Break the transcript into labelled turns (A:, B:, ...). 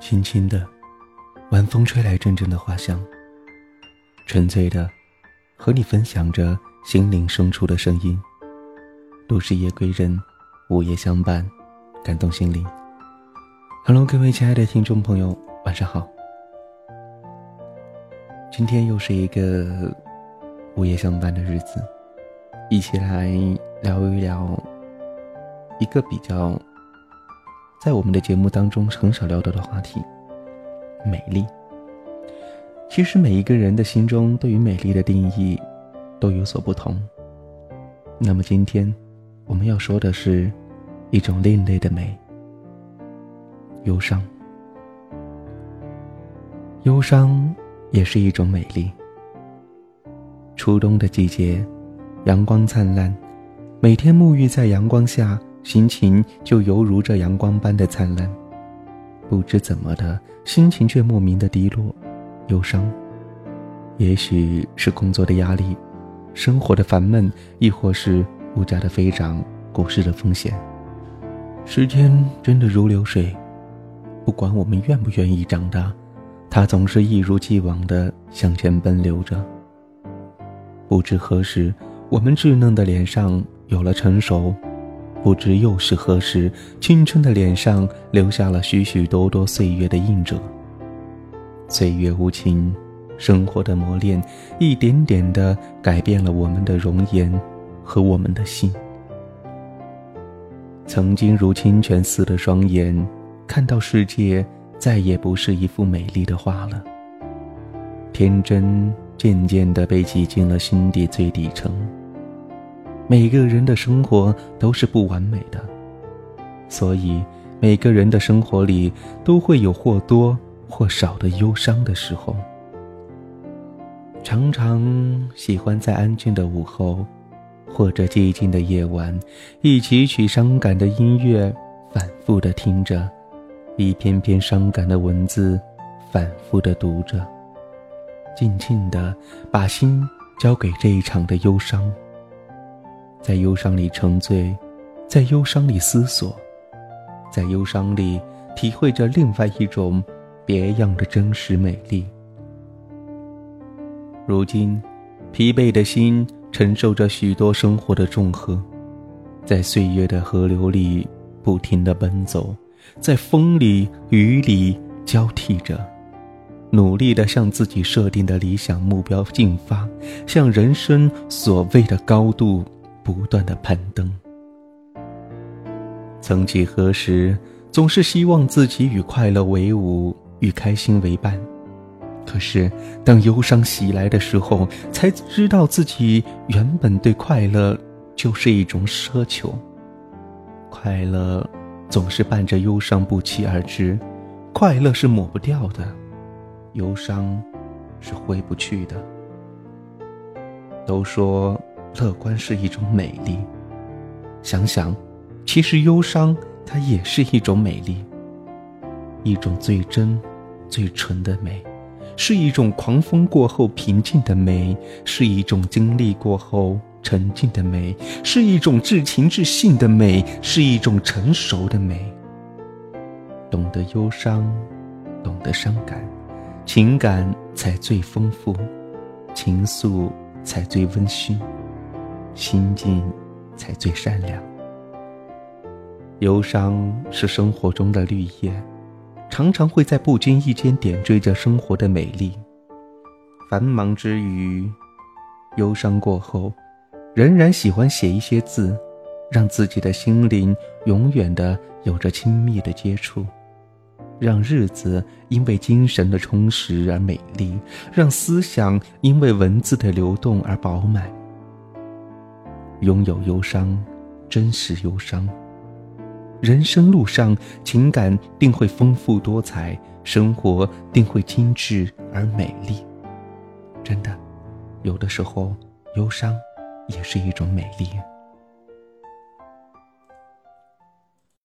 A: 轻轻的，晚风吹来阵阵的花香。纯粹的，和你分享着心灵深处的声音。都市夜归人，午夜相伴，感动心灵。Hello，各位亲爱的听众朋友，晚上好。今天又是一个午夜相伴的日子，一起来聊一聊一个比较。在我们的节目当中很少聊到的话题，美丽。其实每一个人的心中对于美丽的定义都有所不同。那么今天我们要说的是一种另类的美——忧伤。忧伤也是一种美丽。初冬的季节，阳光灿烂，每天沐浴在阳光下。心情就犹如这阳光般的灿烂，不知怎么的，心情却莫名的低落、忧伤。也许是工作的压力，生活的烦闷，亦或是物价的飞涨、股市的风险。时间真的如流水，不管我们愿不愿意长大，它总是一如既往的向前奔流着。不知何时，我们稚嫩的脸上有了成熟。不知又是何时，青春的脸上留下了许许多多岁月的印褶。岁月无情，生活的磨练，一点点的改变了我们的容颜和我们的心。曾经如清泉似的双眼，看到世界再也不是一幅美丽的画了。天真渐渐的被挤进了心底最底层。每个人的生活都是不完美的，所以每个人的生活里都会有或多或少的忧伤的时候。常常喜欢在安静的午后，或者寂静的夜晚，一起曲伤感的音乐，反复的听着，一篇篇伤感的文字，反复的读着，静静的把心交给这一场的忧伤。在忧伤里沉醉，在忧伤里思索，在忧伤里体会着另外一种别样的真实美丽。如今，疲惫的心承受着许多生活的重荷，在岁月的河流里不停地奔走，在风里雨里交替着，努力地向自己设定的理想目标进发，向人生所谓的高度。不断的攀登。曾几何时，总是希望自己与快乐为伍，与开心为伴。可是，当忧伤袭来的时候，才知道自己原本对快乐就是一种奢求。快乐总是伴着忧伤不期而至，快乐是抹不掉的，忧伤是挥不去的。都说。乐观是一种美丽，想想，其实忧伤它也是一种美丽，一种最真、最纯的美，是一种狂风过后平静的美，是一种经历过后沉静的美，是一种至情至性的美，是一种成熟的美。懂得忧伤，懂得伤感，情感才最丰富，情愫才最温馨。心境才最善良。忧伤是生活中的绿叶，常常会在不经意间点缀着生活的美丽。繁忙之余，忧伤过后，仍然喜欢写一些字，让自己的心灵永远的有着亲密的接触，让日子因为精神的充实而美丽，让思想因为文字的流动而饱满。拥有忧伤，真实忧伤。人生路上，情感定会丰富多彩，生活定会精致而美丽。真的，有的时候，忧伤也是一种美丽。